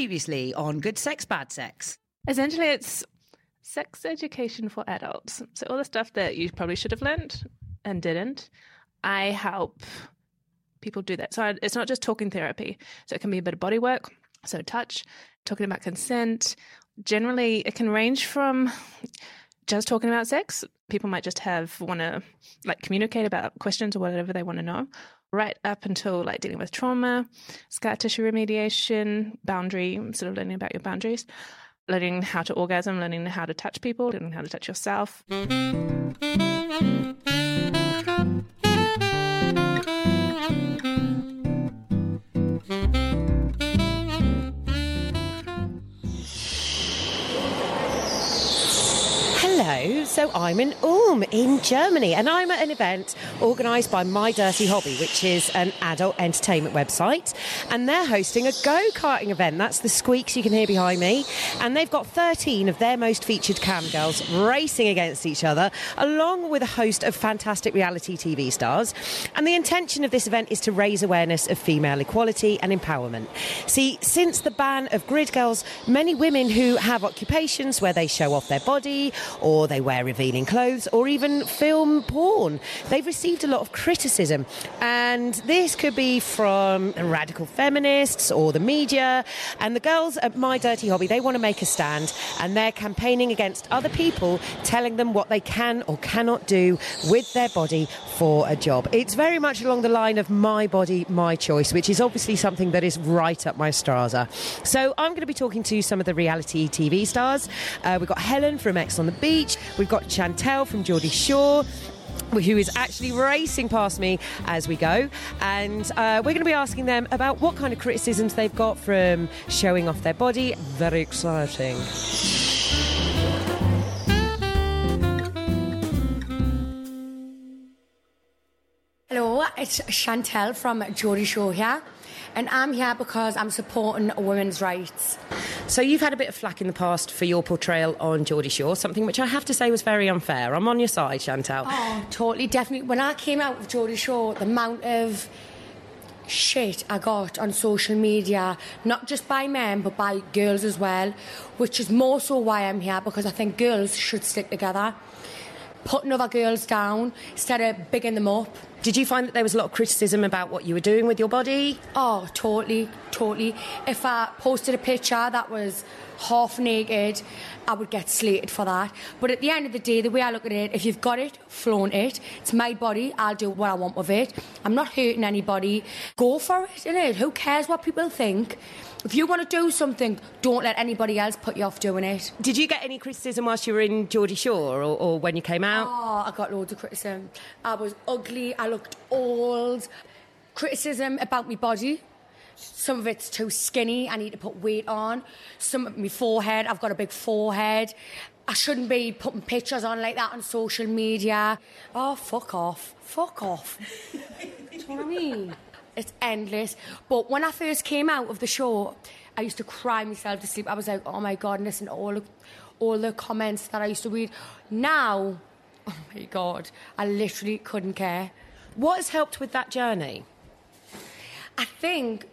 Previously on Good Sex, Bad Sex. Essentially, it's sex education for adults. So, all the stuff that you probably should have learned and didn't, I help people do that. So, it's not just talking therapy. So, it can be a bit of body work, so touch, talking about consent. Generally, it can range from just talking about sex. People might just have want to like communicate about questions or whatever they want to know, right up until like dealing with trauma, scar tissue remediation, boundary, sort of learning about your boundaries, learning how to orgasm, learning how to touch people, learning how to touch yourself. So I'm in Ulm in Germany and I'm at an event organised by My Dirty Hobby, which is an adult entertainment website, and they're hosting a go karting event. That's the squeaks you can hear behind me, and they've got 13 of their most featured cam girls racing against each other, along with a host of fantastic reality TV stars. And the intention of this event is to raise awareness of female equality and empowerment. See, since the ban of grid girls, many women who have occupations where they show off their body or they wear revealing clothes or even film porn, they've received a lot of criticism. And this could be from radical feminists or the media. And the girls at My Dirty Hobby, they want to make a stand and they're campaigning against other people, telling them what they can or cannot do with their body for a job. It's very much along the line of my body, my choice, which is obviously something that is right up my straza. So I'm going to be talking to some of the reality TV stars. Uh, we've got Helen from Ex on the Beach. We've got Chantelle from Geordie Shore who is actually racing past me as we go. And uh, we're going to be asking them about what kind of criticisms they've got from showing off their body. Very exciting. Hello, it's Chantelle from Geordie Shore here, and I'm here because I'm supporting women's rights. So you've had a bit of flack in the past for your portrayal on Geordie Shore, something which I have to say was very unfair. I'm on your side, Chantelle. Oh, totally, definitely. When I came out of Geordie Shore, the amount of shit I got on social media, not just by men but by girls as well, which is more so why I'm here because I think girls should stick together. Putting other girls down instead of bigging them up. Did you find that there was a lot of criticism about what you were doing with your body? Oh, totally, totally. If I posted a picture that was half naked, I would get slated for that. But at the end of the day, the way I look at it, if you've got it, flaunt it. It's my body. I'll do what I want with it. I'm not hurting anybody. Go for it, innit? Who cares what people think? If you want to do something, don't let anybody else put you off doing it. Did you get any criticism whilst you were in Geordie Shore or, or when you came out? Oh, I got loads of criticism. I was ugly. I looked old. Criticism about my body. Some of it's too skinny. I need to put weight on. Some of my forehead. I've got a big forehead. I shouldn't be putting pictures on like that on social media. Oh, fuck off. Fuck off. Do you know what I mean? It's endless. But when I first came out of the show, I used to cry myself to sleep. I was like, oh my God, listen to all the, all the comments that I used to read. Now, oh my God, I literally couldn't care. What has helped with that journey? I think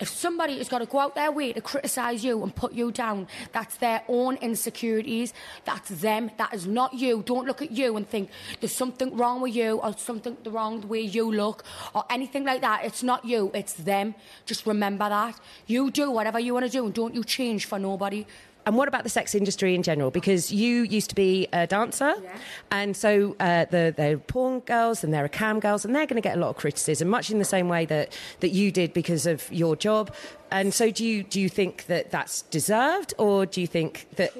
if somebody has got to go out their way to criticise you and put you down, that's their own insecurities. That's them. That is not you. Don't look at you and think there's something wrong with you or something wrong the way you look or anything like that. It's not you. It's them. Just remember that. You do whatever you want to do and don't you change for nobody. And what about the sex industry in general? Because you used to be a dancer, and so uh, the, they're porn girls and there are cam girls, and they're going to get a lot of criticism, much in the same way that, that you did because of your job. And so, do you do you think that that's deserved, or do you think that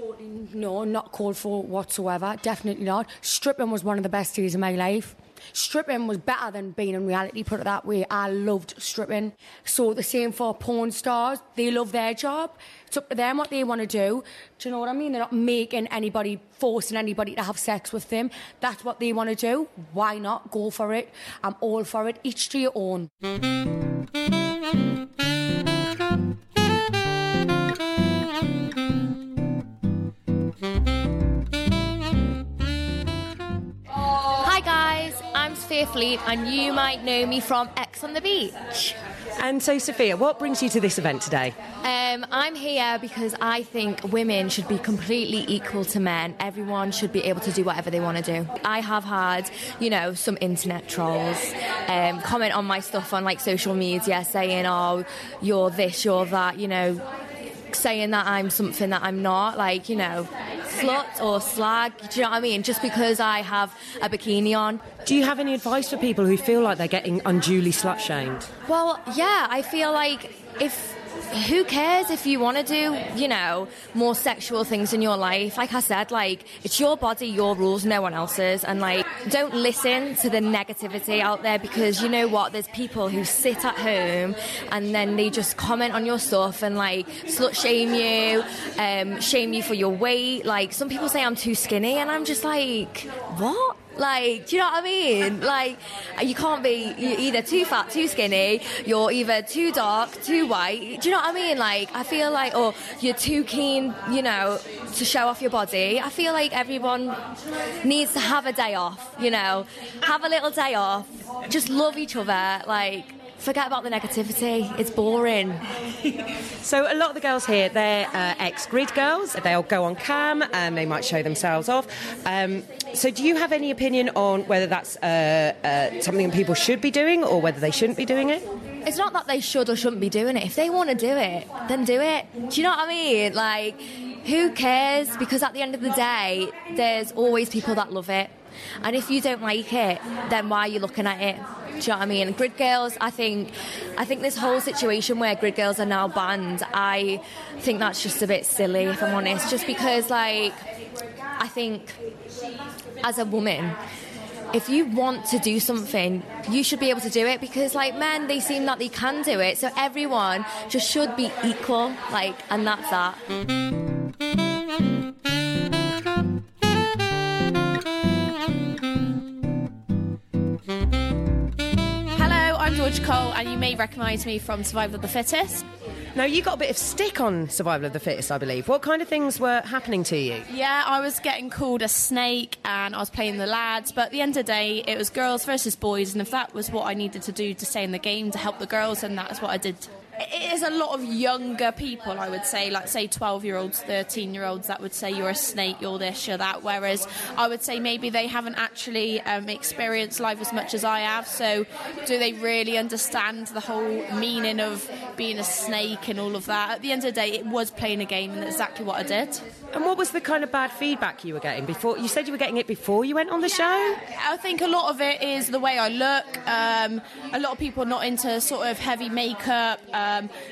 No, not called for whatsoever. Definitely not. Stripping was one of the best days of my life. Stripping was better than being in reality, put it that way. I loved stripping. So the same for porn stars. They love their job. It's up to them what they want to do. Do you know what I mean? They're not making anybody, forcing anybody to have sex with them. That's what they want to do. Why not? Go for it. I'm all for it. Each to your own. Fleet, and you might know me from Ex on the Beach. And so, Sophia, what brings you to this event today? Um, I'm here because I think women should be completely equal to men. Everyone should be able to do whatever they want to do. I have had, you know, some internet trolls um, comment on my stuff on like social media saying, oh, you're this, you're that, you know, saying that I'm something that I'm not, like, you know, slut or slag, do you know what I mean? Just because I have a bikini on. Do you have any advice for people who feel like they're getting unduly slut shamed? Well, yeah, I feel like if who cares if you want to do, you know, more sexual things in your life? Like I said, like it's your body, your rules, no one else's, and like don't listen to the negativity out there because you know what? There's people who sit at home and then they just comment on your stuff and like slut shame you, um, shame you for your weight. Like some people say I'm too skinny, and I'm just like, what? Like, do you know what I mean? Like, you can't be either too fat, too skinny, you're either too dark, too white. Do you know what I mean? Like, I feel like, or you're too keen, you know, to show off your body. I feel like everyone needs to have a day off, you know, have a little day off, just love each other, like, forget about the negativity. It's boring. So a lot of the girls here, they're uh, ex-grid girls. They'll go on cam and they might show themselves off. Um, so do you have any opinion on whether that's uh, uh, something people should be doing or whether they shouldn't be doing it? It's not that they should or shouldn't be doing it. If they want to do it, then do it. Do you know what I mean? Like, who cares? Because at the end of the day, there's always people that love it. And if you don't like it, then why are you looking at it? Do you know what I mean? Grid girls, I think, I think this whole situation where grid girls are now banned, I think that's just a bit silly, if I'm honest. Just because, like, I think as a woman, if you want to do something, you should be able to do it because, like, men, they seem that they can do it. So everyone just should be equal, like, and that's that. And you may recognise me from Survival of the Fittest. Now, you got a bit of stick on Survival of the Fittest, I believe. What kind of things were happening to you? Yeah, I was getting called a snake, and I was playing the lads, but at the end of the day, it was girls versus boys, and if that was what I needed to do to stay in the game to help the girls, then that's what I did. It is a lot of younger people, I would say, like say 12 year olds, 13 year olds, that would say you're a snake, you're this, you're that. Whereas I would say maybe they haven't actually um, experienced life as much as I have. So do they really understand the whole meaning of being a snake and all of that? At the end of the day, it was playing a game, and that's exactly what I did. And what was the kind of bad feedback you were getting before? You said you were getting it before you went on the show? I think a lot of it is the way I look. Um, a lot of people are not into sort of heavy makeup, um,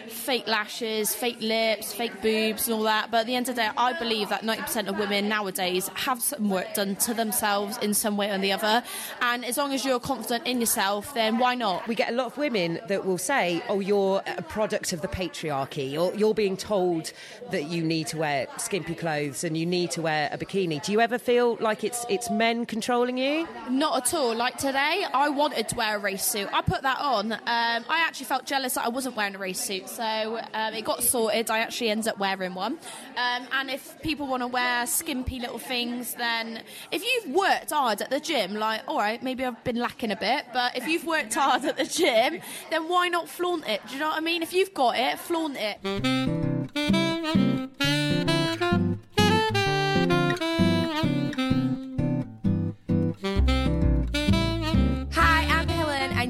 fake lashes, fake lips, fake boobs, and all that. But at the end of the day, I believe that 90% of women nowadays have some work done to themselves in some way or the other. And as long as you're confident in yourself, then why not? We get a lot of women that will say, oh, you're a product of the patriarchy, or you're being told that you need to wear skimpy clothes and you need to wear a bikini. Do you ever feel like it's, it's men controlling you? Not at all. Like today, I wanted to wear a race suit. I put that on. Um, I actually felt jealous that I wasn't wearing a race suit, so um, it got sorted. I actually ended up wearing one. Um, and if people want to wear skimpy little things, then if you've worked hard at the gym, like, all right, maybe I've been lacking a bit, but if you've worked hard at the gym, then why not flaunt it? Do you know what I mean? If you've got it, flaunt it.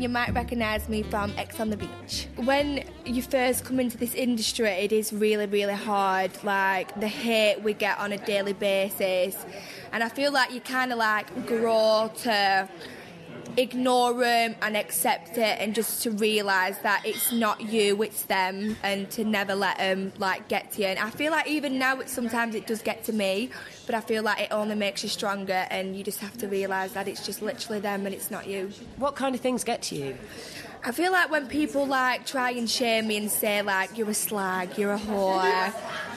You might recognise me from Ex on the Beach. When you first come into this industry, it is really, really hard. Like the hate we get on a daily basis, and I feel like you kind of like grow to ignore them and accept it, and just to realise that it's not you, it's them, and to never let them like get to you. And I feel like even now, it, sometimes it does get to me, but I feel like it only makes you stronger, and you just have to realise that it's just literally them and it's not you. What kind of things get to you? I feel like when people like try and shame me and say like you're a slag, you're a whore,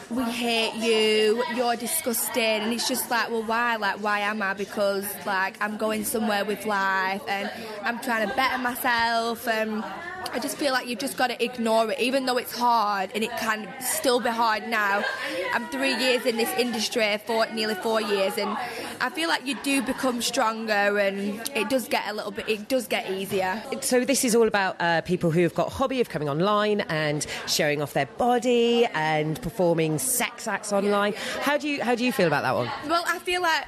we hate you, you're disgusting, and it's just like, well, why? Like, why am I? Because like I'm going somewhere with life, and I'm trying to better myself, and I just feel like you've just got to ignore it, even though it's hard, and it can still be hard now. I'm three years in this industry, for nearly four years, and I feel like you do become stronger, and it does get a little bit. It does get easier. So this is all about uh, people who have got a hobby of coming online and showing off their body and performing sex acts online. How do you how do you feel about that one? Well, I feel like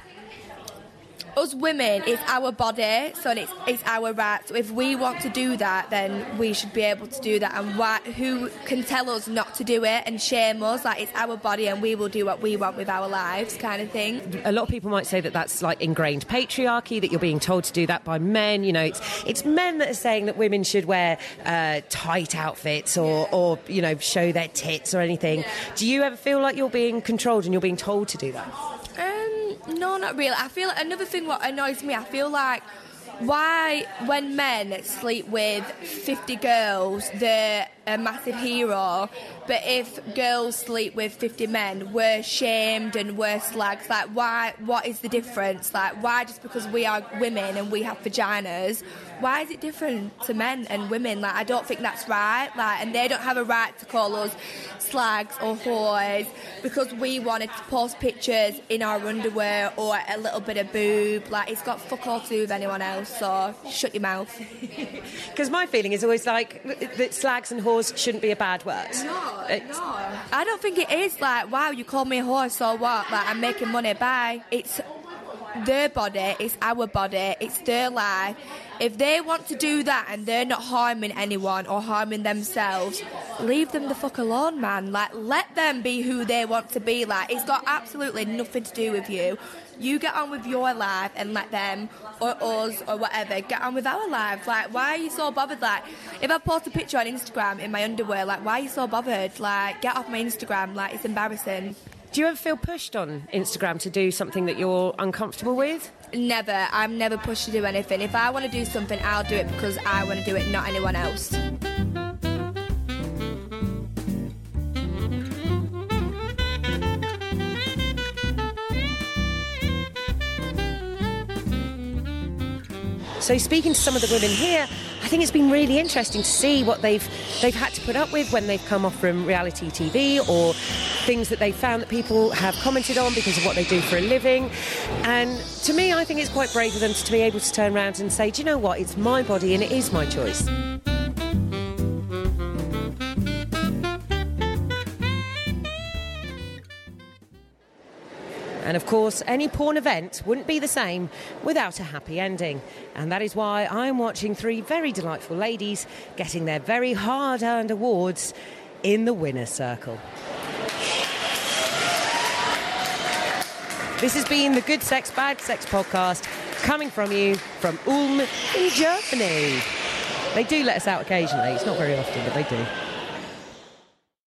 us women, it's our body, so it's it's our right. So if we want to do that, then we should be able to do that. And why, who can tell us not to do it and shame us? Like it's our body, and we will do what we want with our lives, kind of thing. A lot of people might say that that's like ingrained patriarchy that you're being told to do that by men. You know, it's it's men that are saying that women should wear uh, tight outfits or or you know show their tits or anything. Do you ever feel like you're being controlled and you're being told to do that? No, not really. I feel another thing what annoys me. I feel like why when men sleep with 50 girls they're a massive hero. But if girls sleep with 50 men we're shamed and we're slags. Like why what is the difference? Like why just because we are women and we have vaginas why is it different to men and women? Like i don't think that's right. Like and they don't have a right to call us slags or whores because we wanted to post pictures in our underwear or a little bit of boob. Like it's got fuck all to do with anyone else so shut your mouth. Because my feeling is always like that slags and whores shouldn't be a bad word. No, It's- no. I don't think it is like, wow, you call me a whore, so what? Like, I'm making money, bye. It's their body, it's our body, it's their life. If they want to do that and they're not harming anyone or harming themselves, leave them the fuck alone, man. Like, let them be who they want to be. Like, it's got absolutely nothing to do with you. You get on with your life and let them or us or whatever get on with our lives. Like, why are you so bothered? Like, if I post a picture on Instagram in my underwear, like, why are you so bothered? Like, get off my Instagram. Like, it's embarrassing. Do you ever feel pushed on Instagram to do something that you're uncomfortable with? Never. I'm never pushed to do anything. If I want to do something, I'll do it because I want to do it, not anyone else. So speaking to some of the women here, think it's been really interesting to see what they've they've had to put up with when they've come off from reality TV or things that they found that people have commented on because of what they do for a living. And to me, I think it's quite brave of them to be able to turn around and say, "Do you know what? It's my body and it is my choice." And of course, any porn event wouldn't be the same without a happy ending. And that is why I'm watching three very delightful ladies getting their very hard earned awards in the winner's circle. This has been the Good Sex, Bad Sex podcast coming from you from Ulm in Germany. They do let us out occasionally, it's not very often, but they do.